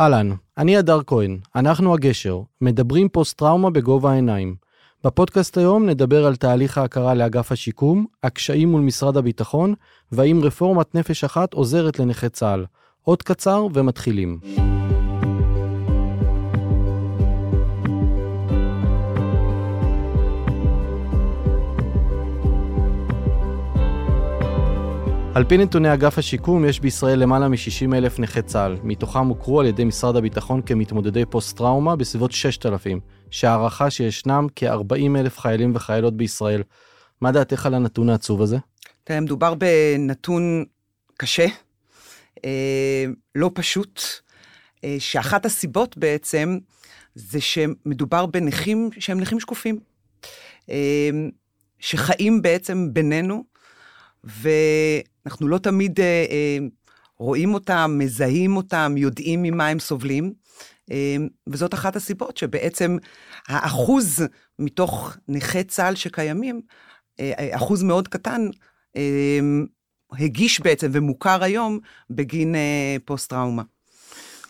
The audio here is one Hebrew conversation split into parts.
אהלן, אני הדר כהן, אנחנו הגשר, מדברים פוסט-טראומה בגובה העיניים. בפודקאסט היום נדבר על תהליך ההכרה לאגף השיקום, הקשיים מול משרד הביטחון, והאם רפורמת נפש אחת עוזרת לנכי צה"ל. עוד קצר ומתחילים. על פי נתוני אגף השיקום, יש בישראל למעלה מ-60 אלף נכי צה"ל. מתוכם הוכרו על ידי משרד הביטחון כמתמודדי פוסט-טראומה בסביבות 6,000, שהערכה שישנם כ-40 אלף חיילים וחיילות בישראל. מה דעתך על הנתון העצוב הזה? תראה, מדובר בנתון קשה, אה, לא פשוט, אה, שאחת הסיבות בעצם זה שמדובר בנכים שהם נכים שקופים, אה, שחיים בעצם בינינו, ואנחנו לא תמיד אה, אה, רואים אותם, מזהים אותם, יודעים ממה הם סובלים. אה, וזאת אחת הסיבות שבעצם האחוז מתוך נכי צה"ל שקיימים, אה, אחוז מאוד קטן, אה, הגיש בעצם ומוכר היום בגין אה, פוסט-טראומה.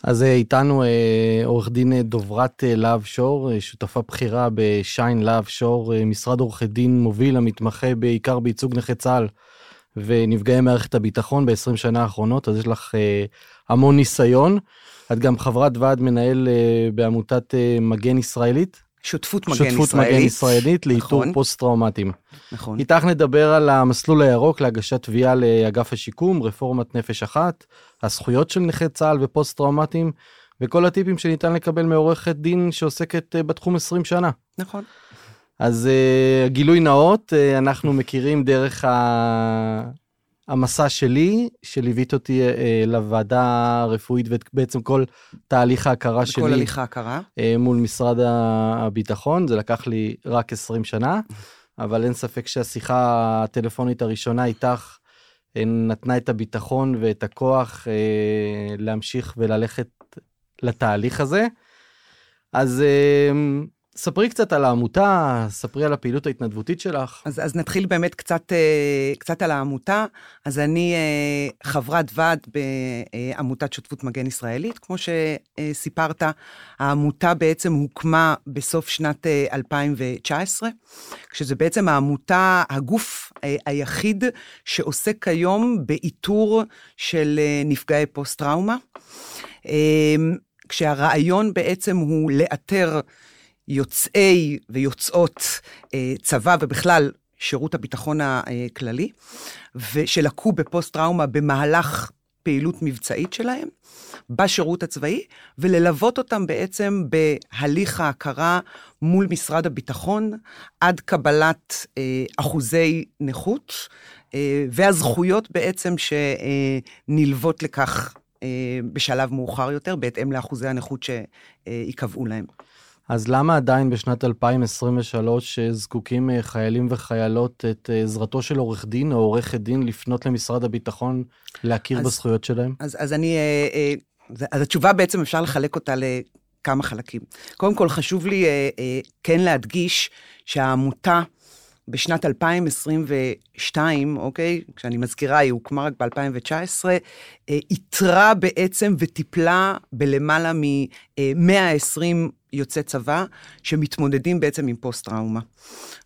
אז אה, איתנו אה, עורך דין אה, דוברת אה, להב שור, אה, שותפה בכירה בשיין להב שור, אה, משרד עורכי דין מוביל המתמחה בעיקר בייצוג נכי צה"ל. ונפגעי מערכת הביטחון ב-20 שנה האחרונות, אז יש לך אה, המון ניסיון. את גם חברת ועד מנהל אה, בעמותת אה, מגן ישראלית. שותפות מגן שותפות ישראלית. שותפות מגן ישראלית לאיתור נכון. פוסט-טראומטיים. נכון. איתך נדבר על המסלול הירוק להגשת תביעה לאגף השיקום, רפורמת נפש אחת, הזכויות של נכי צה"ל ופוסט-טראומטיים, וכל הטיפים שניתן לקבל מעורכת דין שעוסקת בתחום 20 שנה. נכון. אז uh, גילוי נאות, uh, אנחנו מכירים דרך ה... המסע שלי, שליווית אותי uh, לוועדה הרפואית ובעצם כל תהליך ההכרה שלי. בכל הליך ההכרה. uh, מול משרד הביטחון, זה לקח לי רק 20 שנה, אבל אין ספק שהשיחה הטלפונית הראשונה איתך uh, נתנה את הביטחון ואת הכוח uh, להמשיך וללכת לתהליך הזה. אז uh, ספרי קצת על העמותה, ספרי על הפעילות ההתנדבותית שלך. אז, אז נתחיל באמת קצת, אה, קצת על העמותה. אז אני אה, חברת ועד בעמותת שותפות מגן ישראלית. כמו שסיפרת, העמותה בעצם הוקמה בסוף שנת 2019, כשזה בעצם העמותה, הגוף היחיד שעוסק כיום באיתור של נפגעי פוסט-טראומה. כשהרעיון בעצם הוא לאתר יוצאי ויוצאות אה, צבא ובכלל שירות הביטחון הכללי, ושלקו בפוסט-טראומה במהלך פעילות מבצעית שלהם בשירות הצבאי, וללוות אותם בעצם בהליך ההכרה מול משרד הביטחון עד קבלת אה, אחוזי נכות, אה, והזכויות בעצם שנלוות לכך אה, בשלב מאוחר יותר, בהתאם לאחוזי הנכות שייקבעו להם. אז למה עדיין בשנת 2023 זקוקים חיילים וחיילות את עזרתו של עורך דין או עורכת דין לפנות למשרד הביטחון להכיר אז, בזכויות שלהם? אז, אז אני, אז התשובה בעצם אפשר לחלק אותה לכמה חלקים. קודם כל חשוב לי כן להדגיש שהעמותה בשנת 2022, אוקיי, כשאני מזכירה, היא הוקמה רק ב-2019, איתרה בעצם וטיפלה בלמעלה מ-120 יוצאי צבא שמתמודדים בעצם עם פוסט-טראומה.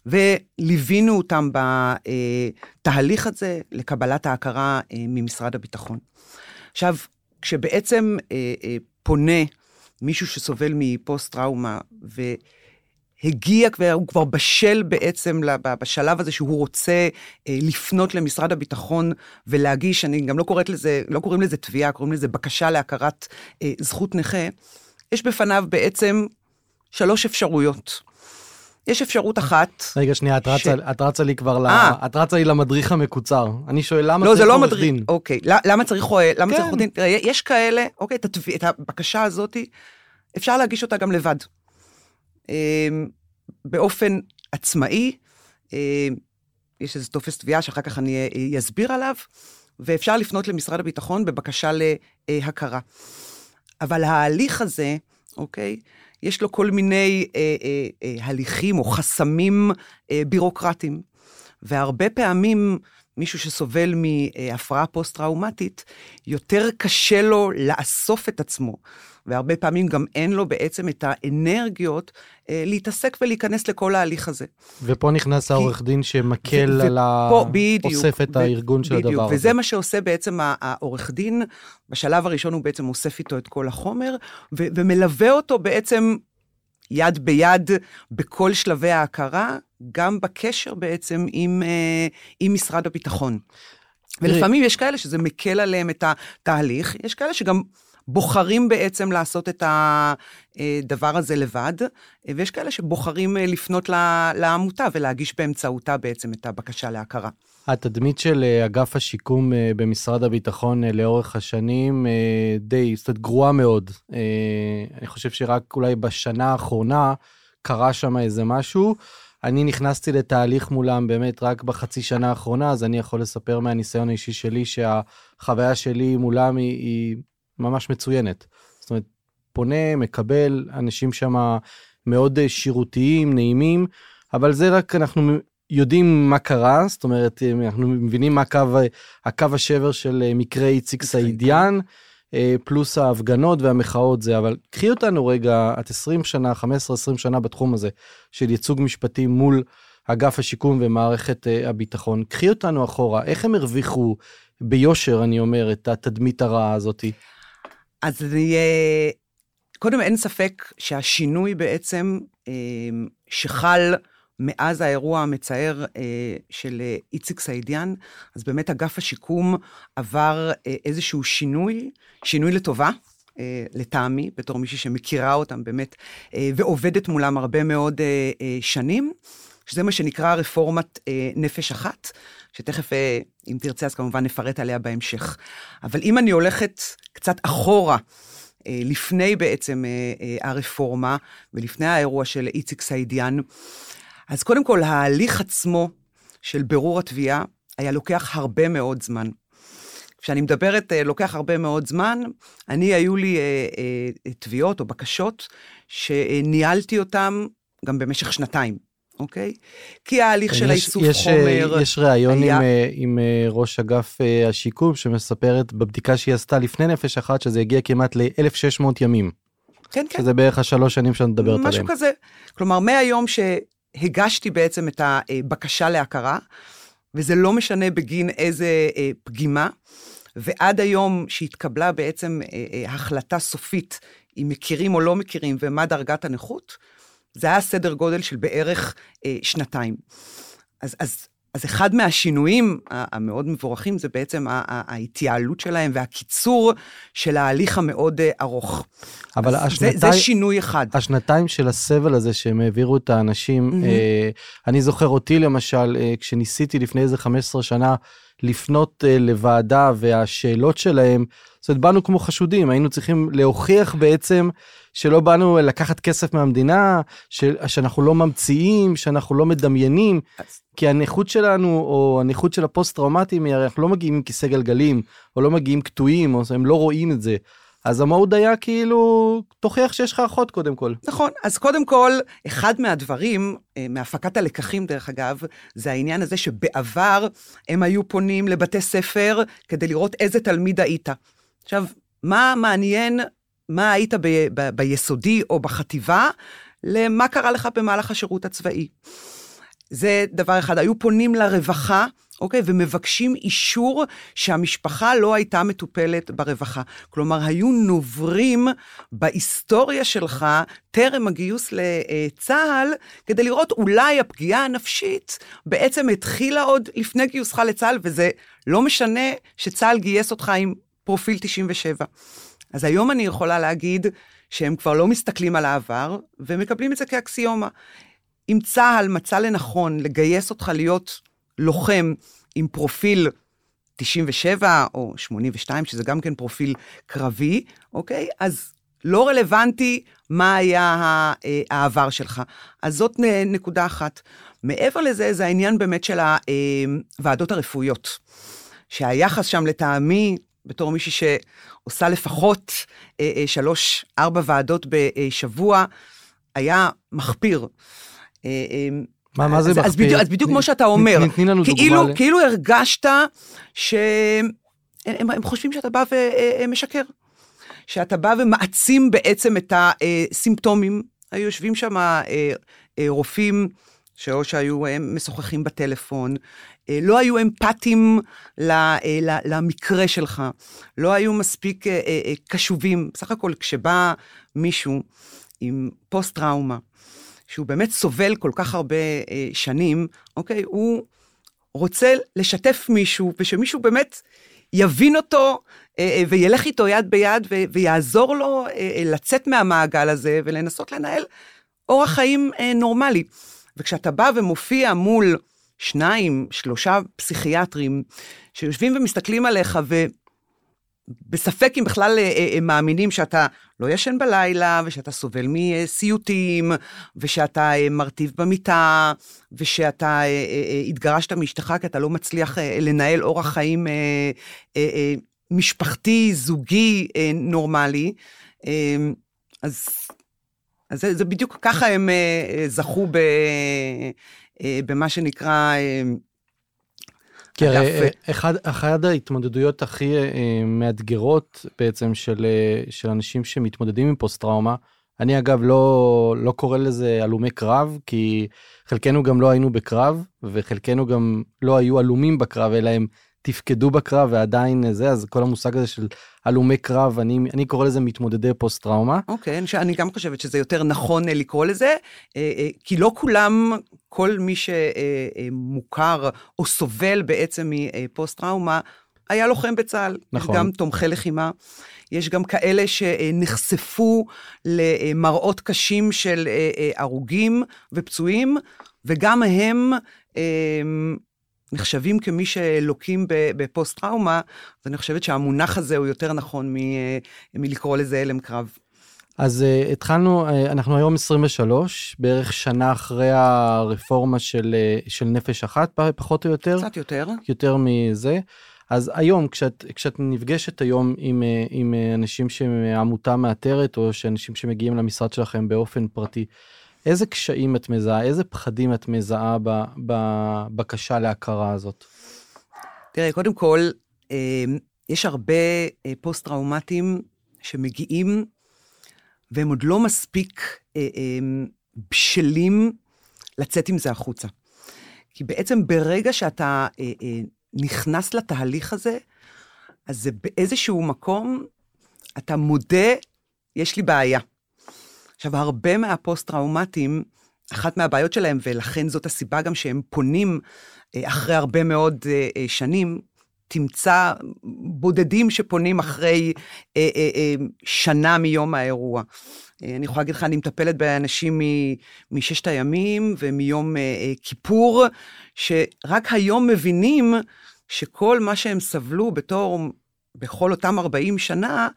וליווינו אותם בתהליך הזה לקבלת ההכרה ממשרד הביטחון. עכשיו, כשבעצם פונה מישהו שסובל מפוסט-טראומה, ו... הגיע, הוא כבר בשל בעצם בשלב הזה שהוא רוצה לפנות למשרד הביטחון ולהגיש, אני גם לא קוראת לזה, לא קוראים לזה תביעה, קוראים לזה בקשה להכרת זכות נכה, יש בפניו בעצם שלוש אפשרויות. יש אפשרות אחת. רגע, שנייה, את, ש... רצה, את רצה לי כבר, ל... את רצה לי למדריך המקוצר. אני שואל, למה לא, צריך לא עורך דין? אוקיי, למה צריך, למה כן. עורך דין? יש כאלה, אוקיי, את, התב... את הבקשה הזאת, אפשר להגיש אותה גם לבד. באופן עצמאי, יש איזה טופס תביעה שאחר כך אני אסביר עליו, ואפשר לפנות למשרד הביטחון בבקשה להכרה. אבל ההליך הזה, אוקיי, יש לו כל מיני אה, אה, אה, הליכים או חסמים אה, בירוקרטיים. והרבה פעמים מישהו שסובל מהפרעה פוסט-טראומטית, יותר קשה לו לאסוף את עצמו. והרבה פעמים גם אין לו בעצם את האנרגיות אה, להתעסק ולהיכנס לכל ההליך הזה. ופה נכנס כי... העורך דין שמקל על ה... בדיוק. אוסף את ו... הארגון של בדיוק, הדבר הזה. וזה מה שעושה בעצם העורך דין, בשלב הראשון הוא בעצם אוסף איתו את כל החומר, ו- ומלווה אותו בעצם יד ביד בכל שלבי ההכרה, גם בקשר בעצם עם, אה, עם משרד הביטחון. ולפעמים יש כאלה שזה מקל עליהם את התהליך, יש כאלה שגם בוחרים בעצם לעשות את הדבר הזה לבד, ויש כאלה שבוחרים לפנות לעמותה ולהגיש באמצעותה בעצם את הבקשה להכרה. התדמית של אגף השיקום במשרד הביטחון לאורך השנים די, זאת אומרת, גרועה מאוד. אני חושב שרק אולי בשנה האחרונה קרה שם איזה משהו. אני נכנסתי לתהליך מולם באמת רק בחצי שנה האחרונה, אז אני יכול לספר מהניסיון האישי שלי שהחוויה שלי מולם היא, היא ממש מצוינת. זאת אומרת, פונה, מקבל, אנשים שם מאוד אה, שירותיים, נעימים, אבל זה רק אנחנו יודעים מה קרה, זאת אומרת, אה, אנחנו מבינים מה הקו, הקו השבר של אה, מקרה איציק סעידיאן, פלוס ההפגנות והמחאות זה, אבל קחי אותנו רגע, את 20 שנה, 15-20 שנה בתחום הזה של ייצוג משפטי מול אגף השיקום ומערכת הביטחון. קחי אותנו אחורה, איך הם הרוויחו ביושר, אני אומר, את התדמית הרעה הזאתי? אז אני... אה, קודם, אין ספק שהשינוי בעצם אה, שחל מאז האירוע המצער אה, של איציק סעידיאן, אז באמת אגף השיקום עבר איזשהו שינוי, שינוי לטובה. לטעמי, בתור מישהי שמכירה אותם באמת, ועובדת מולם הרבה מאוד שנים, שזה מה שנקרא רפורמת נפש אחת, שתכף, אם תרצה, אז כמובן נפרט עליה בהמשך. אבל אם אני הולכת קצת אחורה, אה, לפני בעצם אה, אה, הרפורמה ולפני האירוע של איציק סעידיאן, אז קודם כל, ההליך עצמו של בירור התביעה היה לוקח הרבה מאוד זמן. כשאני מדברת, לוקח הרבה מאוד זמן, אני, היו לי תביעות או בקשות שניהלתי אותן גם במשך שנתיים. אוקיי? כי ההליך של האיסוף חומר... יש ראיון היה... עם, עם ראש אגף השיקום שמספרת בבדיקה שהיא עשתה לפני נפש אחת שזה הגיע כמעט ל-1600 ימים. כן, כן. שזה בערך השלוש שנים שאת מדברת עליהם. משהו כזה. כלומר, מהיום שהגשתי בעצם את הבקשה להכרה, וזה לא משנה בגין איזה פגימה, ועד היום שהתקבלה בעצם החלטה סופית, אם מכירים או לא מכירים, ומה דרגת הנכות, זה היה סדר גודל של בערך אה, שנתיים. אז, אז, אז אחד מהשינויים המאוד מבורכים זה בעצם ההתייעלות שלהם והקיצור של ההליך המאוד אה, ארוך. אבל השנתיים... זה, זה שינוי אחד. השנתיים של הסבל הזה שהם העבירו את האנשים, mm-hmm. אה, אני זוכר אותי למשל, אה, כשניסיתי לפני איזה 15 שנה לפנות אה, לוועדה והשאלות שלהם, זאת אומרת, באנו כמו חשודים, היינו צריכים להוכיח בעצם שלא באנו לקחת כסף מהמדינה, ש, שאנחנו לא ממציאים, שאנחנו לא מדמיינים, כי הנכות שלנו, או הנכות של הפוסט-טראומטיים, הרי אנחנו לא מגיעים עם כיסא גלגלים, או לא מגיעים קטועים, או הם לא רואים את זה. אז המהות היה כאילו, תוכיח שיש לך אחות קודם כל. נכון, אז קודם כל, אחד מהדברים, אה, מהפקת הלקחים דרך אגב, זה העניין הזה שבעבר הם היו פונים לבתי ספר כדי לראות איזה תלמיד היית. עכשיו, מה מעניין, מה היית ב, ב, ביסודי או בחטיבה, למה קרה לך במהלך השירות הצבאי. זה דבר אחד. היו פונים לרווחה, אוקיי? ומבקשים אישור שהמשפחה לא הייתה מטופלת ברווחה. כלומר, היו נוברים בהיסטוריה שלך טרם הגיוס לצה"ל, כדי לראות אולי הפגיעה הנפשית בעצם התחילה עוד לפני גיוסך לצה"ל, וזה לא משנה שצה"ל גייס אותך עם פרופיל 97. אז היום אני יכולה להגיד שהם כבר לא מסתכלים על העבר, ומקבלים את זה כאקסיומה. אם צה"ל מצא לנכון לגייס אותך להיות לוחם עם פרופיל 97 או 82, שזה גם כן פרופיל קרבי, אוקיי? אז לא רלוונטי מה היה אה, העבר שלך. אז זאת נקודה אחת. מעבר לזה, זה העניין באמת של הוועדות אה, הרפואיות. שהיחס שם לטעמי, בתור מישהי שעושה לפחות אה, שלוש, ארבע ועדות בשבוע, היה מחפיר. מה, מה זה מחפיר? אז בדיוק, אז בדיוק תני- כמו שאתה אומר, תני- תני לנו כאילו, דוגמה. כאילו הרגשת שהם הם, הם חושבים שאתה בא ומשקר. שאתה בא ומעצים בעצם את הסימפטומים. היו יושבים שם אה, אה, רופאים, שאו שהיו אה, משוחחים בטלפון, אה, לא היו אמפתיים אה, למקרה שלך, לא היו מספיק אה, אה, אה, קשובים. בסך הכל, כשבא מישהו עם פוסט-טראומה, שהוא באמת סובל כל כך הרבה אה, שנים, אוקיי? הוא רוצה לשתף מישהו, ושמישהו באמת יבין אותו אה, אה, וילך איתו יד ביד ו- ויעזור לו אה, אה, לצאת מהמעגל הזה ולנסות לנהל אורח חיים אה, נורמלי. וכשאתה בא ומופיע מול שניים, שלושה פסיכיאטרים שיושבים ומסתכלים עליך ו... בספק אם בכלל אה, אה, הם מאמינים שאתה לא ישן בלילה, ושאתה סובל מסיוטים, ושאתה אה, מרטיב במיטה, ושאתה התגרשת מאשתך כי אתה לא מצליח לנהל אורח חיים משפחתי, זוגי, נורמלי. אה, אז, אז זה, זה בדיוק ככה הם זכו ב, במה שנקרא... כי הרי אה, אחד, אחת ההתמודדויות הכי אה, מאתגרות בעצם של, אה, של אנשים שמתמודדים עם פוסט טראומה, אני אגב לא, לא קורא לזה הלומי קרב, כי חלקנו גם לא היינו בקרב, וחלקנו גם לא היו עלומים בקרב, אלא הם תפקדו בקרב ועדיין זה, אז כל המושג הזה של הלומי קרב, אני, אני קורא לזה מתמודדי פוסט טראומה. אוקיי, אני, אני גם חושבת שזה יותר נכון אה, לקרוא לזה, אה, אה, כי לא כולם, כל מי שמוכר או סובל בעצם מפוסט-טראומה, היה לוחם בצה"ל. נכון. יש גם תומכי לחימה. יש גם כאלה שנחשפו למראות קשים של אה, אה, הרוגים ופצועים, וגם הם אה, נחשבים כמי שלוקים בפוסט-טראומה, אז אני חושבת שהמונח הזה הוא יותר נכון מ- אה, מלקרוא לזה הלם קרב. אז uh, התחלנו, uh, אנחנו היום 23, בערך שנה אחרי הרפורמה של, uh, של נפש אחת, פחות או יותר, קצת יותר. יותר מזה. אז היום, כשאת, כשאת נפגשת היום עם, אה, עם אה, אנשים שהעמותה מאתרת, או שאנשים שמגיעים למשרד שלכם באופן פרטי, איזה קשיים את מזהה, איזה פחדים את מזהה בבקשה להכרה הזאת? תראה, קודם כל, אה, יש הרבה אה, פוסט-טראומטיים שמגיעים, והם עוד לא מספיק אה, בשלים לצאת עם זה החוצה. כי בעצם ברגע שאתה נכנס לתהליך הזה, אז זה באיזשהו מקום, אתה מודה, יש לי בעיה. עכשיו, הרבה מהפוסט-טראומטיים, אחת מהבעיות שלהם, ולכן זאת הסיבה גם שהם פונים אה, אחרי הרבה מאוד אה, אה, שנים, תמצא בודדים שפונים אחרי אה, אה, אה, שנה מיום האירוע. אה, אני יכולה להגיד לך, אני מטפלת באנשים מ- מששת הימים ומיום אה, אה, כיפור, שרק היום מבינים שכל מה שהם סבלו בתור, בכל אותם 40 שנה,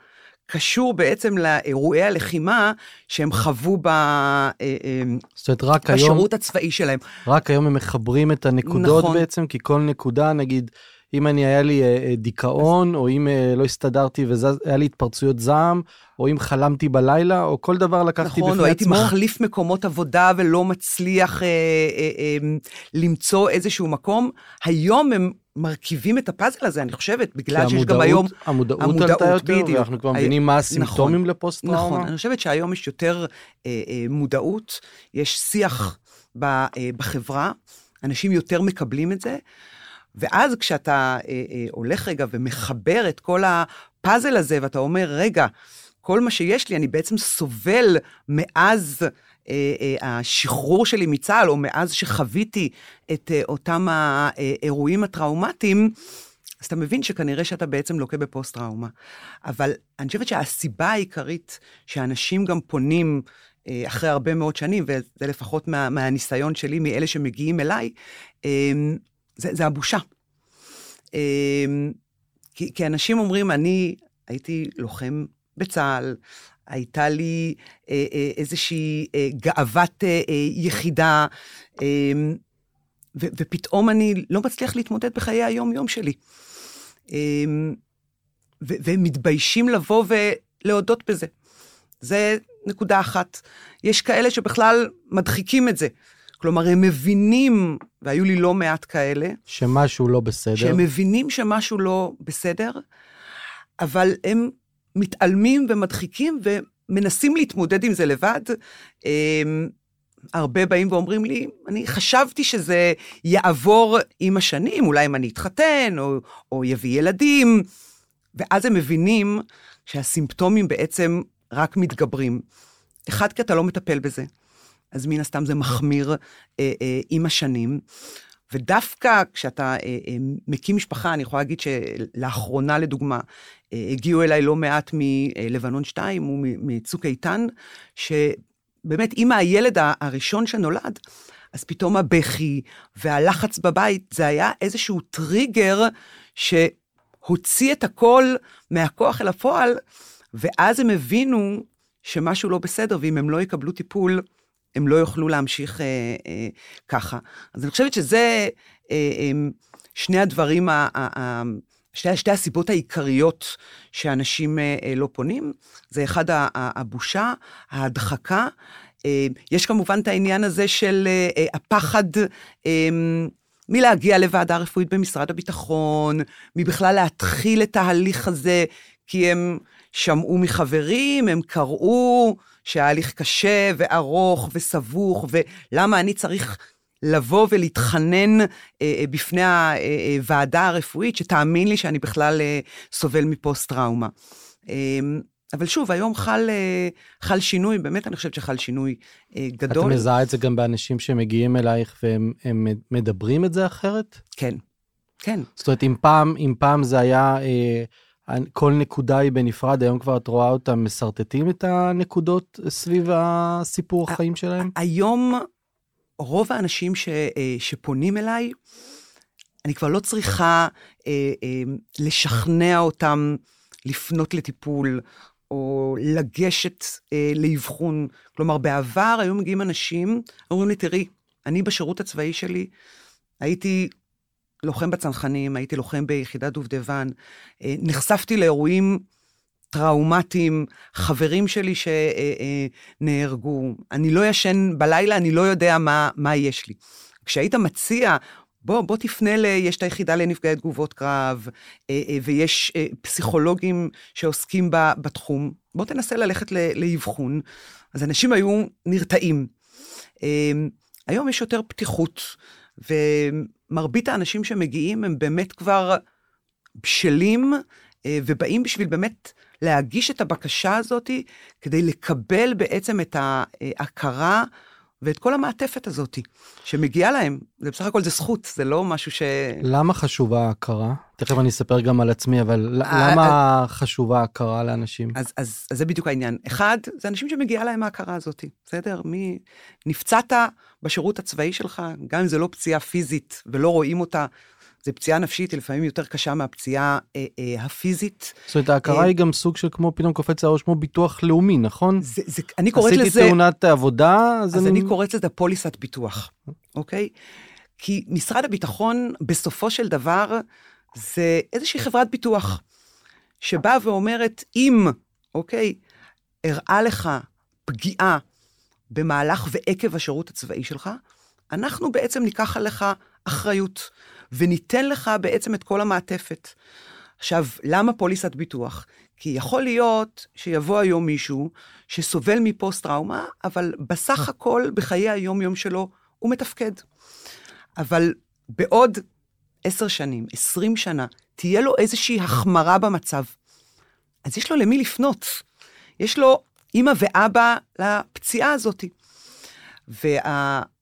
קשור בעצם לאירועי הלחימה שהם חוו ב, אה, אה, זאת אומרת, רק היום, בשירות הצבאי שלהם. רק היום הם מחברים את הנקודות נכון. בעצם, כי כל נקודה, נגיד, אם אני היה לי אה, אה, דיכאון, או אם אה, לא הסתדרתי והיה לי התפרצויות זעם, או אם חלמתי בלילה, או כל דבר לקחתי נכון, בפני או הייתי עצמו. מחליף מקומות עבודה ולא מצליח אה, אה, אה, למצוא איזשהו מקום. היום הם מרכיבים את הפאזל הזה, אני חושבת, בגלל שיש גם המודעות- היום... המודעות המודעות, עלתה יותר, בדיוק. ואנחנו כבר הי- מבינים מה הסימפטומים נכון, לפוסט נכון. אני חושבת שהיום יש יותר אה, אה, מודעות, יש שיח ב, אה, בחברה, אנשים יותר מקבלים את זה, ואז כשאתה אה, אה, הולך רגע ומחבר את כל הפאזל הזה, ואתה אומר, רגע, כל מה שיש לי, אני בעצם סובל מאז אה, אה, השחרור שלי מצה"ל, או מאז שחוויתי את אה, אותם האירועים הטראומטיים, אז אתה מבין שכנראה שאתה בעצם לוקה בפוסט-טראומה. אבל אני חושבת שהסיבה העיקרית שאנשים גם פונים אה, אחרי הרבה מאוד שנים, וזה לפחות מה, מהניסיון שלי, מאלה שמגיעים אליי, אה, זה, זה הבושה. אה, כי, כי אנשים אומרים, אני הייתי לוחם בצה"ל, הייתה לי אה, אה, איזושהי אה, גאוות יחידה, אה, ו- ופתאום אני לא מצליח להתמודד בחיי היום-יום שלי. אה, ו- והם מתביישים לבוא ולהודות בזה. זה נקודה אחת. יש כאלה שבכלל מדחיקים את זה. כלומר, הם מבינים, והיו לי לא מעט כאלה, שמשהו לא בסדר. שהם מבינים שמשהו לא בסדר, אבל הם מתעלמים ומדחיקים ומנסים להתמודד עם זה לבד. אמ, הרבה באים ואומרים לי, אני חשבתי שזה יעבור עם השנים, אולי אם אני אתחתן, או, או יביא ילדים, ואז הם מבינים שהסימפטומים בעצם רק מתגברים. אחד, כי אתה לא מטפל בזה, אז מן הסתם זה מחמיר אה, אה, עם השנים. ודווקא כשאתה אה, אה, מקים משפחה, אני יכולה להגיד שלאחרונה, לדוגמה, אה, הגיעו אליי לא מעט מלבנון 2 ומצוק איתן, שבאמת, אם הילד הראשון שנולד, אז פתאום הבכי והלחץ בבית, זה היה איזשהו טריגר שהוציא את הכל מהכוח אל הפועל, ואז הם הבינו שמשהו לא בסדר, ואם הם לא יקבלו טיפול, הם לא יוכלו להמשיך אה, אה, ככה. אז אני חושבת שזה אה, אה, שני הדברים, ה, ה, ה, שתי, שתי הסיבות העיקריות שאנשים אה, אה, לא פונים. זה אחד, הבושה, ההדחקה. אה, יש כמובן את העניין הזה של אה, אה הפחד אה, מלהגיע לוועדה רפואית במשרד הביטחון, מבכלל להתחיל את ההליך הזה, כי הם שמעו מחברים, הם קראו, שההליך קשה וארוך וסבוך, ולמה אני צריך לבוא ולהתחנן אה, אה, בפני הוועדה הרפואית, שתאמין לי שאני בכלל אה, סובל מפוסט-טראומה. אה, אבל שוב, היום חל, אה, חל שינוי, באמת אני חושבת שחל שינוי אה, גדול. את מזהה את זה גם באנשים שמגיעים אלייך והם מדברים את זה אחרת? כן, כן. זאת אומרת, אם פעם, אם פעם זה היה... אה, כל נקודה היא בנפרד, היום כבר את רואה אותם משרטטים את הנקודות סביב הסיפור החיים שלהם? היום רוב האנשים ש, אה, שפונים אליי, אני כבר לא צריכה אה, אה, לשכנע אותם לפנות לטיפול, או לגשת אה, לאבחון. כלומר, בעבר היו מגיעים אנשים, אומרים לי, תראי, אני בשירות הצבאי שלי הייתי לוחם בצנחנים, הייתי לוחם ביחידת דובדבן, אה, נחשפתי לאירועים טראומטיים, חברים שלי שנהרגו, אני לא ישן בלילה, אני לא יודע מה, מה יש לי. כשהיית מציע, בוא, בוא תפנה ל... יש את היחידה לנפגעי תגובות קרב, אה, אה, ויש פסיכולוגים שעוסקים בתחום, בוא תנסה ללכת לאבחון. אז אנשים היו נרתעים. היום יש יותר פתיחות. ומרבית האנשים שמגיעים הם באמת כבר בשלים אה, ובאים בשביל באמת להגיש את הבקשה הזאת כדי לקבל בעצם את ההכרה ואת כל המעטפת הזאת שמגיעה להם. זה בסך הכל זה זכות, זה לא משהו ש... למה חשובה ההכרה? תכף אני אספר גם על עצמי, אבל אה, למה אה, חשובה ההכרה לאנשים? אז, אז, אז זה בדיוק העניין. אחד, זה אנשים שמגיעה להם ההכרה הזאת, בסדר? מי... נפצעת בשירות הצבאי שלך, גם אם זה לא פציעה פיזית ולא רואים אותה, זה פציעה נפשית, היא לפעמים יותר קשה מהפציעה אה, אה, הפיזית. זאת אומרת, ההכרה אה, היא גם סוג של כמו, פתאום קופץ הראש כמו ביטוח לאומי, נכון? זה, זה, אני קוראת לזה... עשיתי תאונת עבודה, אז, אז אני... אני קוראת לזה פוליסת ביטוח, אוקיי? כי משרד הביטחון, בסופו של דבר, זה איזושהי חברת ביטוח, שבאה ואומרת, אם, אוקיי, הראה לך פגיעה במהלך ועקב השירות הצבאי שלך, אנחנו בעצם ניקח עליך אחריות, וניתן לך בעצם את כל המעטפת. עכשיו, למה פוליסת ביטוח? כי יכול להיות שיבוא היום מישהו שסובל מפוסט-טראומה, אבל בסך הכל בחיי היום-יום שלו הוא מתפקד. אבל בעוד עשר שנים, עשרים שנה, תהיה לו איזושהי החמרה במצב, אז יש לו למי לפנות. יש לו אימא ואבא לפציעה הזאת.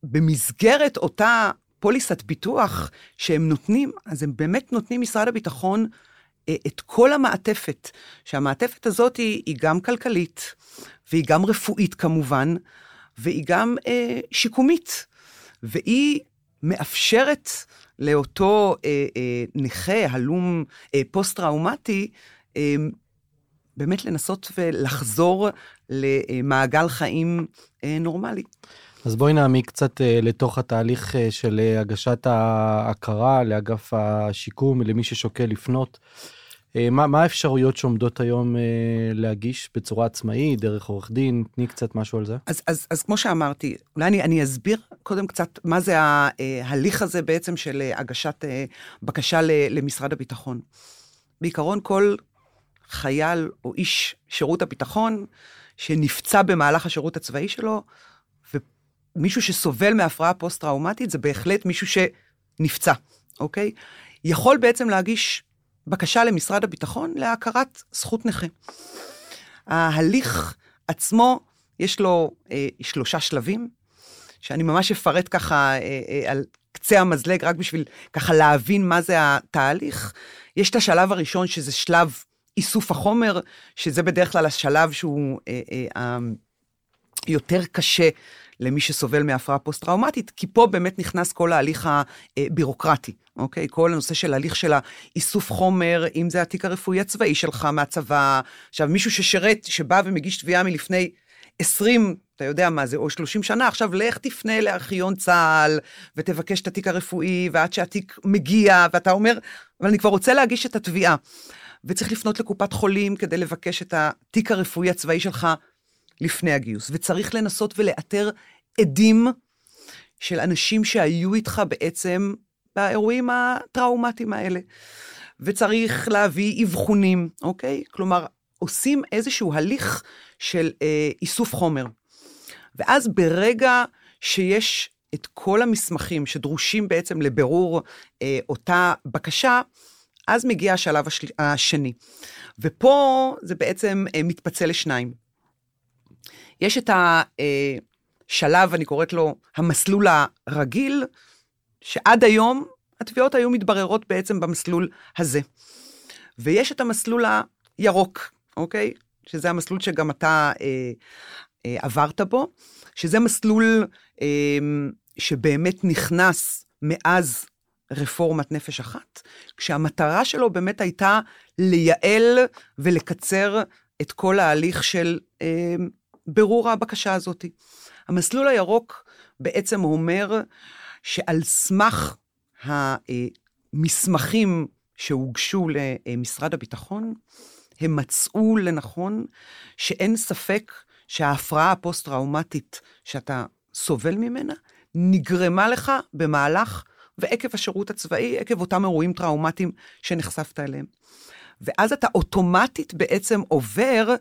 ובמסגרת אותה פוליסת ביטוח שהם נותנים, אז הם באמת נותנים משרד הביטחון אה, את כל המעטפת, שהמעטפת הזאת היא, היא גם כלכלית, והיא גם רפואית כמובן, והיא גם אה, שיקומית, והיא מאפשרת לאותו אה, אה, נכה, הלום, אה, פוסט-טראומטי, אה, באמת לנסות ולחזור למעגל חיים אה, נורמלי. אז בואי נעמיק קצת אה, לתוך התהליך אה, של אה, הגשת ההכרה לאגף השיקום, למי ששוקל לפנות. מה, מה האפשרויות שעומדות היום להגיש בצורה עצמאית, דרך עורך דין? תני קצת משהו על זה. אז, אז, אז כמו שאמרתי, אולי אני, אני אסביר קודם קצת מה זה ההליך הזה בעצם של הגשת בקשה למשרד הביטחון. בעיקרון, כל חייל או איש שירות הביטחון שנפצע במהלך השירות הצבאי שלו, ומישהו שסובל מהפרעה פוסט-טראומטית, זה בהחלט מישהו שנפצע, אוקיי? יכול בעצם להגיש בקשה למשרד הביטחון להכרת זכות נכה. ההליך עצמו, יש לו אה, שלושה שלבים, שאני ממש אפרט ככה אה, אה, על קצה המזלג, רק בשביל ככה להבין מה זה התהליך. יש את השלב הראשון, שזה שלב איסוף החומר, שזה בדרך כלל השלב שהוא אה, אה, יותר קשה למי שסובל מהפרעה פוסט-טראומטית, כי פה באמת נכנס כל ההליך הבירוקרטי, אוקיי? כל הנושא של הליך של האיסוף חומר, אם זה התיק הרפואי הצבאי שלך מהצבא. עכשיו, מישהו ששירת, שבא ומגיש תביעה מלפני 20, אתה יודע מה זה, או 30 שנה, עכשיו לך תפנה לארכיון צה"ל ותבקש את התיק הרפואי, ועד שהתיק מגיע, ואתה אומר, אבל אני כבר רוצה להגיש את התביעה. וצריך לפנות לקופת חולים כדי לבקש את התיק הרפואי הצבאי שלך לפני הגיוס, וצריך לנסות ולאתר עדים של אנשים שהיו איתך בעצם באירועים הטראומטיים האלה. וצריך להביא אבחונים, אוקיי? כלומר, עושים איזשהו הליך של אה, איסוף חומר. ואז ברגע שיש את כל המסמכים שדרושים בעצם לבירור אה, אותה בקשה, אז מגיע השלב השל... השני. ופה זה בעצם אה, מתפצל לשניים. יש את השלב, אני קוראת לו המסלול הרגיל, שעד היום התביעות היו מתבררות בעצם במסלול הזה. ויש את המסלול הירוק, אוקיי? שזה המסלול שגם אתה אה, אה, עברת בו, שזה מסלול אה, שבאמת נכנס מאז רפורמת נפש אחת, כשהמטרה שלו באמת הייתה לייעל ולקצר את כל ההליך של אה, ברור הבקשה הזאת. המסלול הירוק בעצם אומר שעל סמך המסמכים שהוגשו למשרד הביטחון, הם מצאו לנכון שאין ספק שההפרעה הפוסט-טראומטית שאתה סובל ממנה, נגרמה לך במהלך ועקב השירות הצבאי, עקב אותם אירועים טראומטיים שנחשפת אליהם. ואז אתה אוטומטית בעצם עובר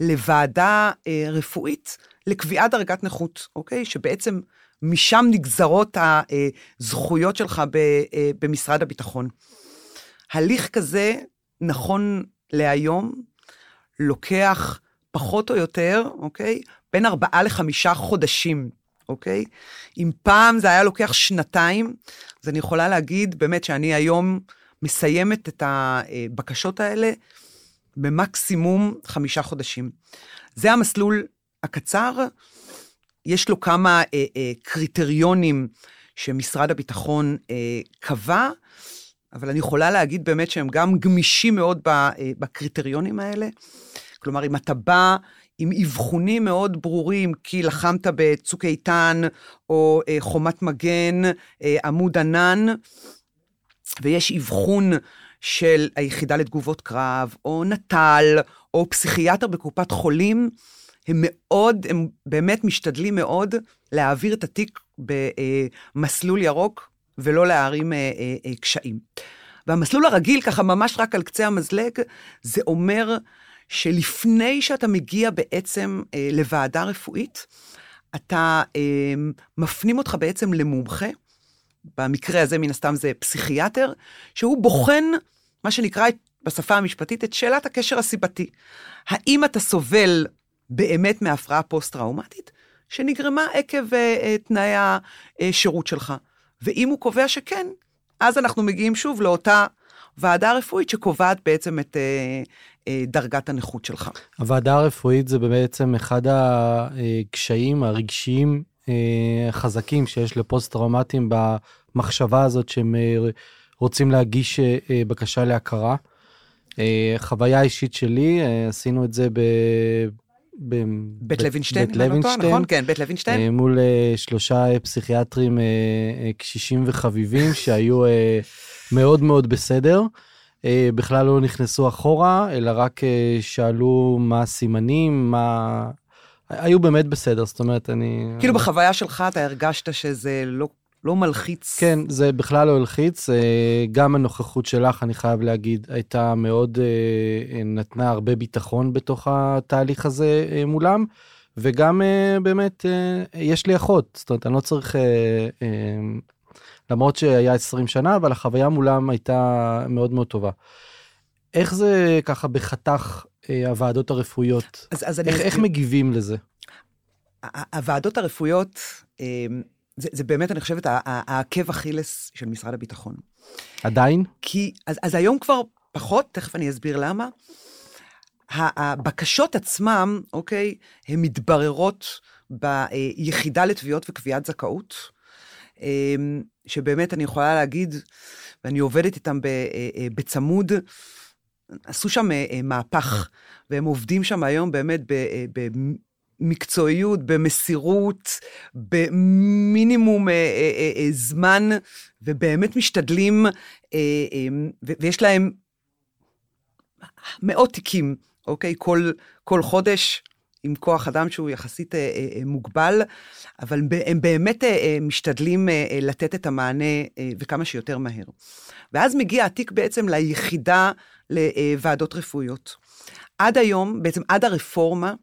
לוועדה אה, רפואית לקביעת דרגת נכות, אוקיי? שבעצם משם נגזרות הזכויות שלך ב, אה, במשרד הביטחון. הליך כזה, נכון להיום, לוקח פחות או יותר, אוקיי? בין ארבעה לחמישה חודשים, אוקיי? אם פעם זה היה לוקח שנתיים, אז אני יכולה להגיד באמת שאני היום מסיימת את הבקשות האלה במקסימום חמישה חודשים. זה המסלול הקצר, יש לו כמה אה, אה, קריטריונים שמשרד הביטחון אה, קבע, אבל אני יכולה להגיד באמת שהם גם גמישים מאוד אה, בקריטריונים האלה. כלומר, אם אתה בא עם אבחונים מאוד ברורים, כי לחמת בצוק איתן, או אה, חומת מגן, אה, עמוד ענן, ויש אבחון של היחידה לתגובות קרב, או נט"ל, או פסיכיאטר בקופת חולים, הם מאוד, הם באמת משתדלים מאוד להעביר את התיק במסלול ירוק ולא להערים אה, אה, אה, קשיים. והמסלול הרגיל, ככה ממש רק על קצה המזלג, זה אומר שלפני שאתה מגיע בעצם לוועדה רפואית, אתה, מפנים אותך בעצם למומחה, במקרה הזה מן הסתם זה פסיכיאטר, שהוא בוחן מה שנקרא בשפה המשפטית את שאלת הקשר הסיבתי. האם אתה סובל באמת מהפרעה פוסט-טראומטית, שנגרמה עקב uh, תנאי השירות שלך. ואם הוא קובע שכן, אז אנחנו מגיעים שוב לאותה ועדה רפואית שקובעת בעצם את uh, uh, דרגת הנכות שלך. הוועדה הרפואית זה בעצם אחד הקשיים הרגשיים החזקים שיש לפוסט-טראומטיים במחשבה הזאת שהם רוצים להגיש בקשה להכרה. חוויה אישית שלי, עשינו את זה בית לוינשטיין, בית לוינשטיין, נכון? כן, בית לוינשטיין. אה, מול אה, שלושה אה, פסיכיאטרים קשישים וחביבים שהיו מאוד מאוד בסדר. אה, בכלל לא נכנסו אחורה, אלא רק אה, שאלו מה הסימנים, מה... היו באמת בסדר, זאת אומרת, אני... כאילו בחוויה שלך אתה הרגשת שזה לא, לא מלחיץ. כן, זה בכלל לא הלחיץ. אה, גם הנוכחות שלך, אני חייב להגיד, הייתה מאוד, אה, נתנה הרבה ביטחון בתוך התהליך הזה אה, מולם, וגם באמת, יש לי אחות, זאת אומרת, אני לא צריך, למרות שהיה 20 שנה, אבל החוויה מולם הייתה מאוד מאוד טובה. איך זה ככה בחתך הוועדות הרפואיות? אז, אז איך, אני... איך מגיבים לזה? הוועדות הרפואיות, זה, זה באמת, אני חושבת, העקב אכילס של משרד הביטחון. עדיין? כי, אז, אז היום כבר פחות, תכף אני אסביר למה. הבקשות עצמם, אוקיי, הן מתבררות ביחידה לתביעות וקביעת זכאות, אמ, שבאמת אני יכולה להגיד, ואני עובדת איתם בצמוד, עשו שם אה, מהפך, והם עובדים שם היום באמת במקצועיות, במסירות, במינימום אה, אה, אה, זמן, ובאמת משתדלים, אה, ויש להם מאות תיקים, אוקיי? כל, כל חודש, עם כוח אדם שהוא יחסית מוגבל, אבל הם באמת משתדלים לתת את המענה וכמה שיותר מהר. ואז מגיע התיק בעצם ליחידה לוועדות רפואיות. עד היום, בעצם עד הרפורמה,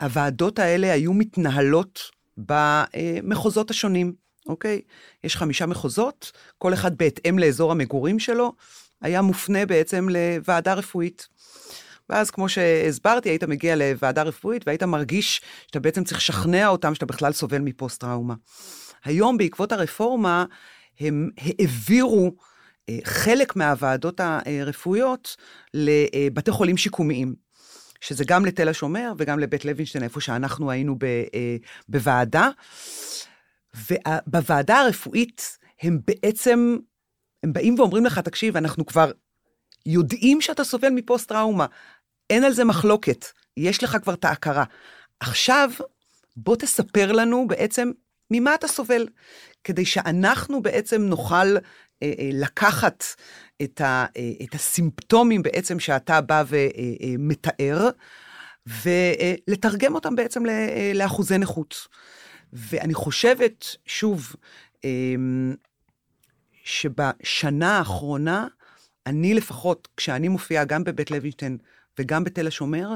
הוועדות האלה היו מתנהלות במחוזות השונים, אוקיי? יש חמישה מחוזות, כל אחד בהתאם לאזור המגורים שלו, היה מופנה בעצם לוועדה רפואית. ואז כמו שהסברתי, היית מגיע לוועדה רפואית והיית מרגיש שאתה בעצם צריך לשכנע אותם שאתה בכלל סובל מפוסט-טראומה. היום, בעקבות הרפורמה, הם העבירו אה, חלק מהוועדות הרפואיות לבתי חולים שיקומיים. שזה גם לתל השומר וגם לבית לוינשטיין, איפה שאנחנו היינו ב, אה, בוועדה. ובוועדה הרפואית הם בעצם, הם באים ואומרים לך, תקשיב, אנחנו כבר יודעים שאתה סובל מפוסט-טראומה, אין על זה מחלוקת, יש לך כבר את ההכרה. עכשיו, בוא תספר לנו בעצם ממה אתה סובל, כדי שאנחנו בעצם נוכל אה, אה, לקחת את, ה, אה, את הסימפטומים בעצם שאתה בא ומתאר, ולתרגם אותם בעצם לאחוזי נכות. ואני חושבת, שוב, שבשנה האחרונה, אני לפחות, כשאני מופיעה גם בבית לוינשטיין וגם בתל השומר,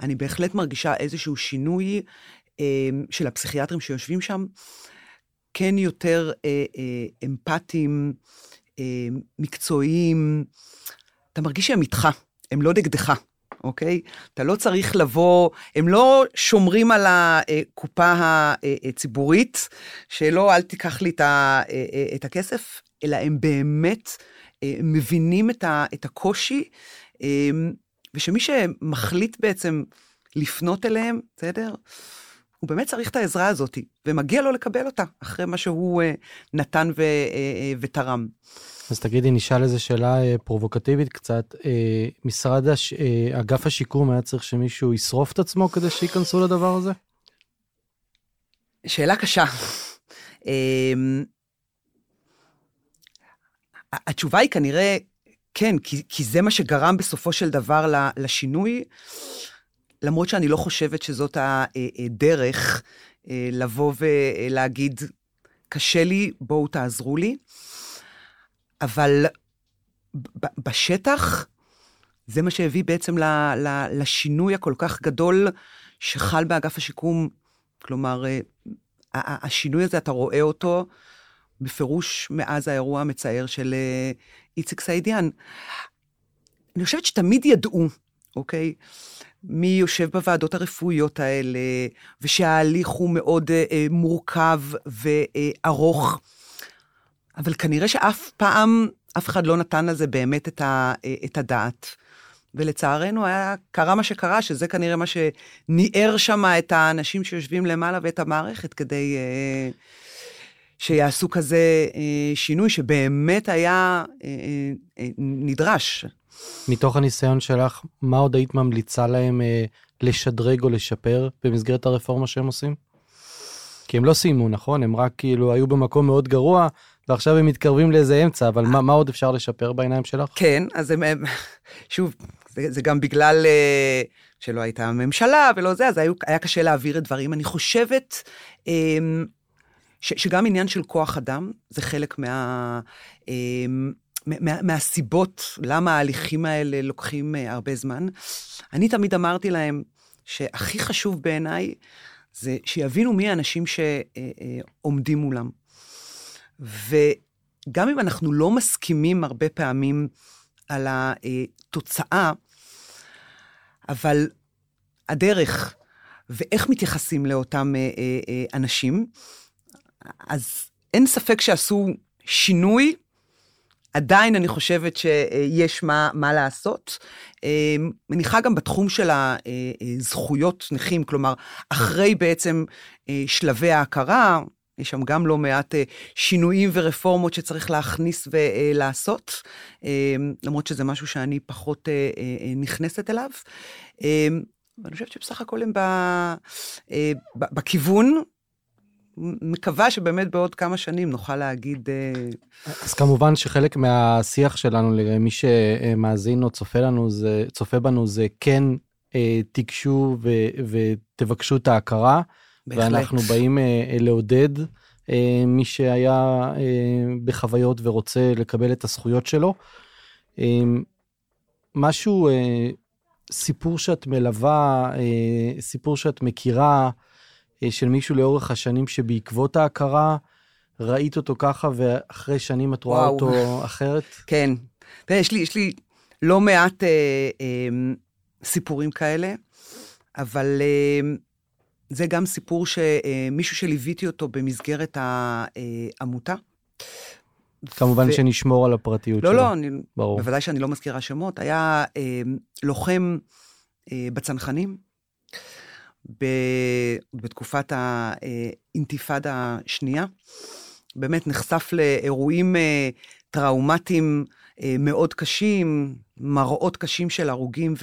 אני בהחלט מרגישה איזשהו שינוי של הפסיכיאטרים שיושבים שם. כן יותר אה, אה, אמפתיים, אה, מקצועיים. אתה מרגיש שהם איתך, הם לא נגדך, אוקיי? אתה לא צריך לבוא, הם לא שומרים על הקופה הציבורית, שלא, אל תיקח לי את הכסף, אלא הם באמת מבינים את הקושי, ושמי שמחליט בעצם לפנות אליהם, בסדר? הוא באמת צריך את העזרה הזאת, ומגיע לו לקבל אותה, אחרי מה שהוא uh, נתן ו, uh, uh, ותרם. אז תגידי, נשאל איזו שאלה uh, פרובוקטיבית קצת. Uh, משרד, הש... uh, אגף השיקום היה צריך שמישהו ישרוף את עצמו כדי שייכנסו לדבר הזה? שאלה קשה. uh, התשובה היא כנראה כן, כי, כי זה מה שגרם בסופו של דבר לשינוי. למרות שאני לא חושבת שזאת הדרך אה, לבוא ולהגיד, קשה לי, בואו תעזרו לי. אבל בשטח, זה מה שהביא בעצם לשינוי הכל כך גדול שחל באגף השיקום. כלומר, אה, השינוי הזה, אתה רואה אותו בפירוש מאז האירוע המצער של אה, איציק סעידיאן. אני חושבת שתמיד ידעו, אוקיי? מי יושב בוועדות הרפואיות האלה, ושההליך הוא מאוד אה, אה, מורכב וארוך. אבל כנראה שאף פעם, אף אחד לא נתן על זה באמת את, ה, אה, את הדעת. ולצערנו היה, קרה מה שקרה, שזה כנראה מה שניער שם את האנשים שיושבים למעלה ואת המערכת, כדי אה, שיעשו כזה אה, שינוי שבאמת היה אה, אה, נדרש. מתוך הניסיון שלך, מה עוד היית ממליצה להם אה, לשדרג או לשפר במסגרת הרפורמה שהם עושים? כי הם לא סיימו, נכון? הם רק כאילו היו במקום מאוד גרוע, ועכשיו הם מתקרבים לאיזה אמצע, אבל מה, מה עוד אפשר לשפר בעיניים שלך? כן, אז הם, שוב, זה, זה גם בגלל אה, שלא הייתה ממשלה ולא זה, אז היה, היה קשה להעביר את דברים. אני חושבת אה, ש, שגם עניין של כוח אדם זה חלק מה... אה, מה, מהסיבות למה ההליכים האלה לוקחים אה, הרבה זמן. אני תמיד אמרתי להם שהכי חשוב בעיניי זה שיבינו מי האנשים שעומדים מולם. וגם אם אנחנו לא מסכימים הרבה פעמים על התוצאה, אבל הדרך ואיך מתייחסים לאותם אה, אה, אה, אנשים, אז אין ספק שעשו שינוי. עדיין אני חושבת שיש מה, מה לעשות. אה, מניחה גם בתחום של הזכויות נכים, כלומר, אחרי בעצם אה, שלבי ההכרה, יש שם גם לא מעט אה, שינויים ורפורמות שצריך להכניס ולעשות, אה, למרות שזה משהו שאני פחות אה, אה, נכנסת אליו. אה, ואני חושבת שבסך הכל הם אה, בכיוון. מקווה שבאמת בעוד כמה שנים נוכל להגיד... אה, אז כמובן שחלק מהשיח שלנו למי שמאזין או צופה לנו זה צופה בנו זה כן אה, תיגשו ו- ותבקשו את ההכרה בהחלט. ואנחנו באים אה, לעודד אה, מי שהיה אה, בחוויות ורוצה לקבל את הזכויות שלו. אה, משהו אה, סיפור שאת מלווה אה, סיפור שאת מכירה של מישהו לאורך השנים שבעקבות ההכרה ראית אותו ככה ואחרי שנים את רואה וואו. אותו אחרת? כן. תראה, יש לי, יש לי לא מעט אה, אה, סיפורים כאלה, אבל אה, זה גם סיפור שמישהו שליוויתי אותו במסגרת העמותה. כמובן ו- שנשמור על הפרטיות לא, שלו. לא, אני, ברור. בוודאי שאני לא מזכירה שמות, היה אה, לוחם אה, בצנחנים ב, בתקופת האינתיפאדה השנייה. באמת נחשף לאירועים אה, טראומטיים אה, מאוד קשים, מראות קשים של הרוגים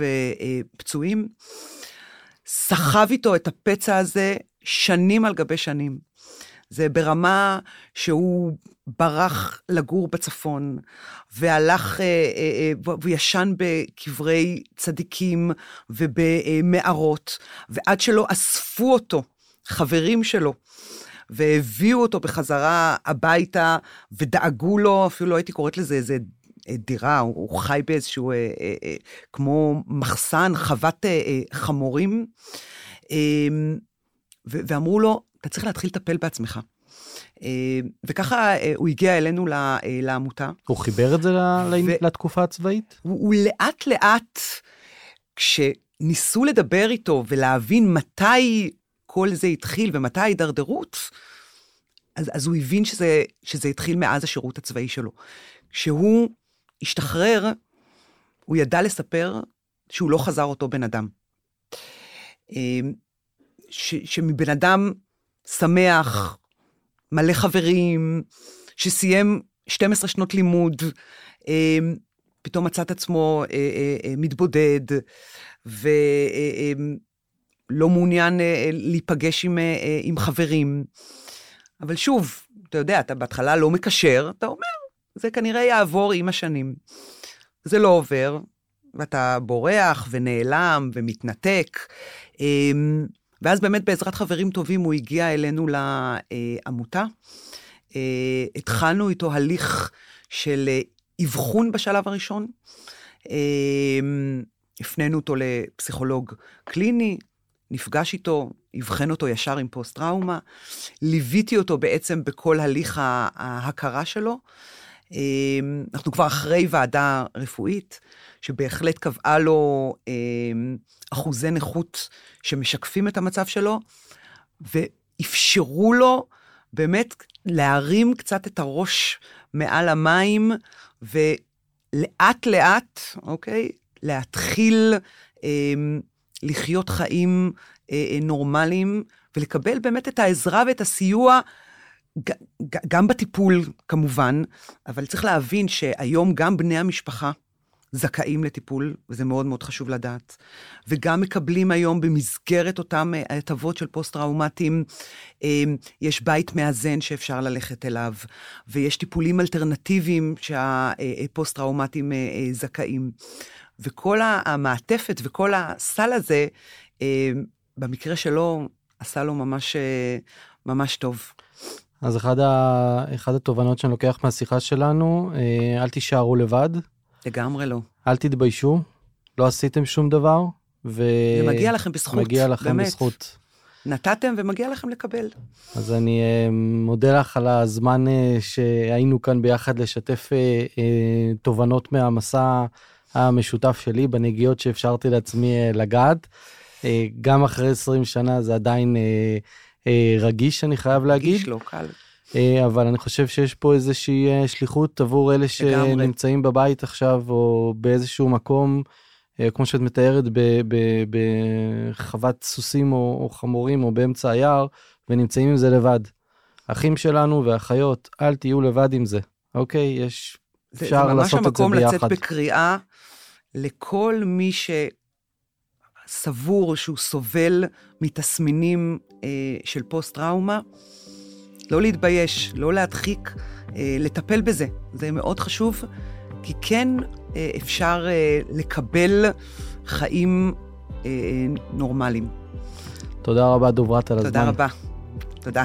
ופצועים. סחב איתו את הפצע הזה שנים על גבי שנים. זה ברמה שהוא ברח לגור בצפון, והלך, אה, אה, אה, והוא ישן בקברי צדיקים ובמערות, ועד שלא אספו אותו, חברים שלו, והביאו אותו בחזרה הביתה, ודאגו לו, אפילו לא הייתי קוראת לזה איזה אה, דירה, הוא, חי באיזשהו, אה, אה, אה, כמו מחסן, חוות אה, אה, חמורים, אה, ואמרו לו, אתה צריך להתחיל לטפל בעצמך. אה, וככה אה, הוא הגיע אלינו אה, לעמותה. הוא חיבר את זה ו- לתקופה הצבאית? הוא, הוא לאט לאט, כשניסו לדבר איתו ולהבין מתי כל זה התחיל ומתי ההידרדרות, אז, אז הוא הבין שזה, שזה התחיל מאז השירות הצבאי שלו. כשהוא השתחרר, הוא ידע לספר שהוא לא חזר אותו בן אדם. ש, שמבן אדם שמח, מלא חברים, שסיים 12 שנות לימוד, אה, פתאום מצא את עצמו אה, אה, אה, מתבודד, ולא מעוניין אה, להיפגש עם, אה, אה, עם חברים. אבל שוב, אתה יודע, אתה בהתחלה לא מקשר, אתה אומר, זה כנראה יעבור עם השנים. זה לא עובר, ואתה בורח ונעלם ומתנתק. ואז באמת בעזרת חברים טובים הוא הגיע אלינו לעמותה. אה, התחלנו איתו הליך של אה, אבחון בשלב הראשון. אמ, הפנינו אותו לפסיכולוג קליני, נפגש איתו, אבחן אותו ישר עם פוסט-טראומה, ליוויתי אותו בעצם בכל הליך ההכרה שלו. אמ, אנחנו כבר אחרי ועדה רפואית, שבהחלט קבעה לו אמ, אחוזי נכות שמשקפים את המצב שלו, ואפשרו לו באמת להרים קצת את הראש מעל המים, ולאט לאט, אוקיי, להתחיל אמ, לחיות חיים אה, אה, נורמליים, ולקבל באמת את העזרה ואת הסיוע, גם בטיפול כמובן, אבל צריך להבין שהיום גם בני המשפחה זכאים לטיפול, וזה מאוד מאוד חשוב לדעת. וגם מקבלים היום במסגרת אותם אה, הטבות של פוסט-טראומטיים, אה, יש בית מאזן שאפשר ללכת אליו, ויש טיפולים אלטרנטיביים שהפוסט-טראומטיים אה, זכאים. וכל המעטפת וכל הסל הזה, במקרה שלו, עשה לו ממש, ממש טוב. אז אחד, ה... אחד התובנות שאני לוקח מהשיחה שלנו, אל תישארו לבד. לגמרי לא. אל תתביישו, לא עשיתם שום דבר, ו... זה מגיע לכם בזכות, מגיע לכם באמת. בזכות. נתתם ומגיע לכם לקבל. אז אני uh, מודה לך על הזמן uh, שהיינו כאן ביחד לשתף תובנות מהמסע המשותף שלי בנגיעות שאפשרתי לעצמי לגעת. גם אחרי 20 שנה זה עדיין רגיש, אני חייב להגיד. רגיש, לא קל. אה, אבל אני חושב שיש פה איזושהי אה, שליחות עבור אלה שנמצאים בבית עכשיו, או באיזשהו מקום, אה, כמו שאת מתארת, בחוות סוסים או, או חמורים או באמצע היער, ונמצאים עם זה לבד. אחים שלנו ואחיות, אל תהיו לבד עם זה, אוקיי? יש, אפשר לעשות את זה ביחד. זה ממש המקום לצאת בקריאה לכל מי שסבור שהוא סובל מתסמינים אה, של פוסט-טראומה. לא להתבייש, לא להדחיק, אה, לטפל בזה. זה מאוד חשוב, כי כן אה, אפשר אה, לקבל חיים נורמליים. תודה רבה, דוברת, על הזמן. תודה רבה. תודה.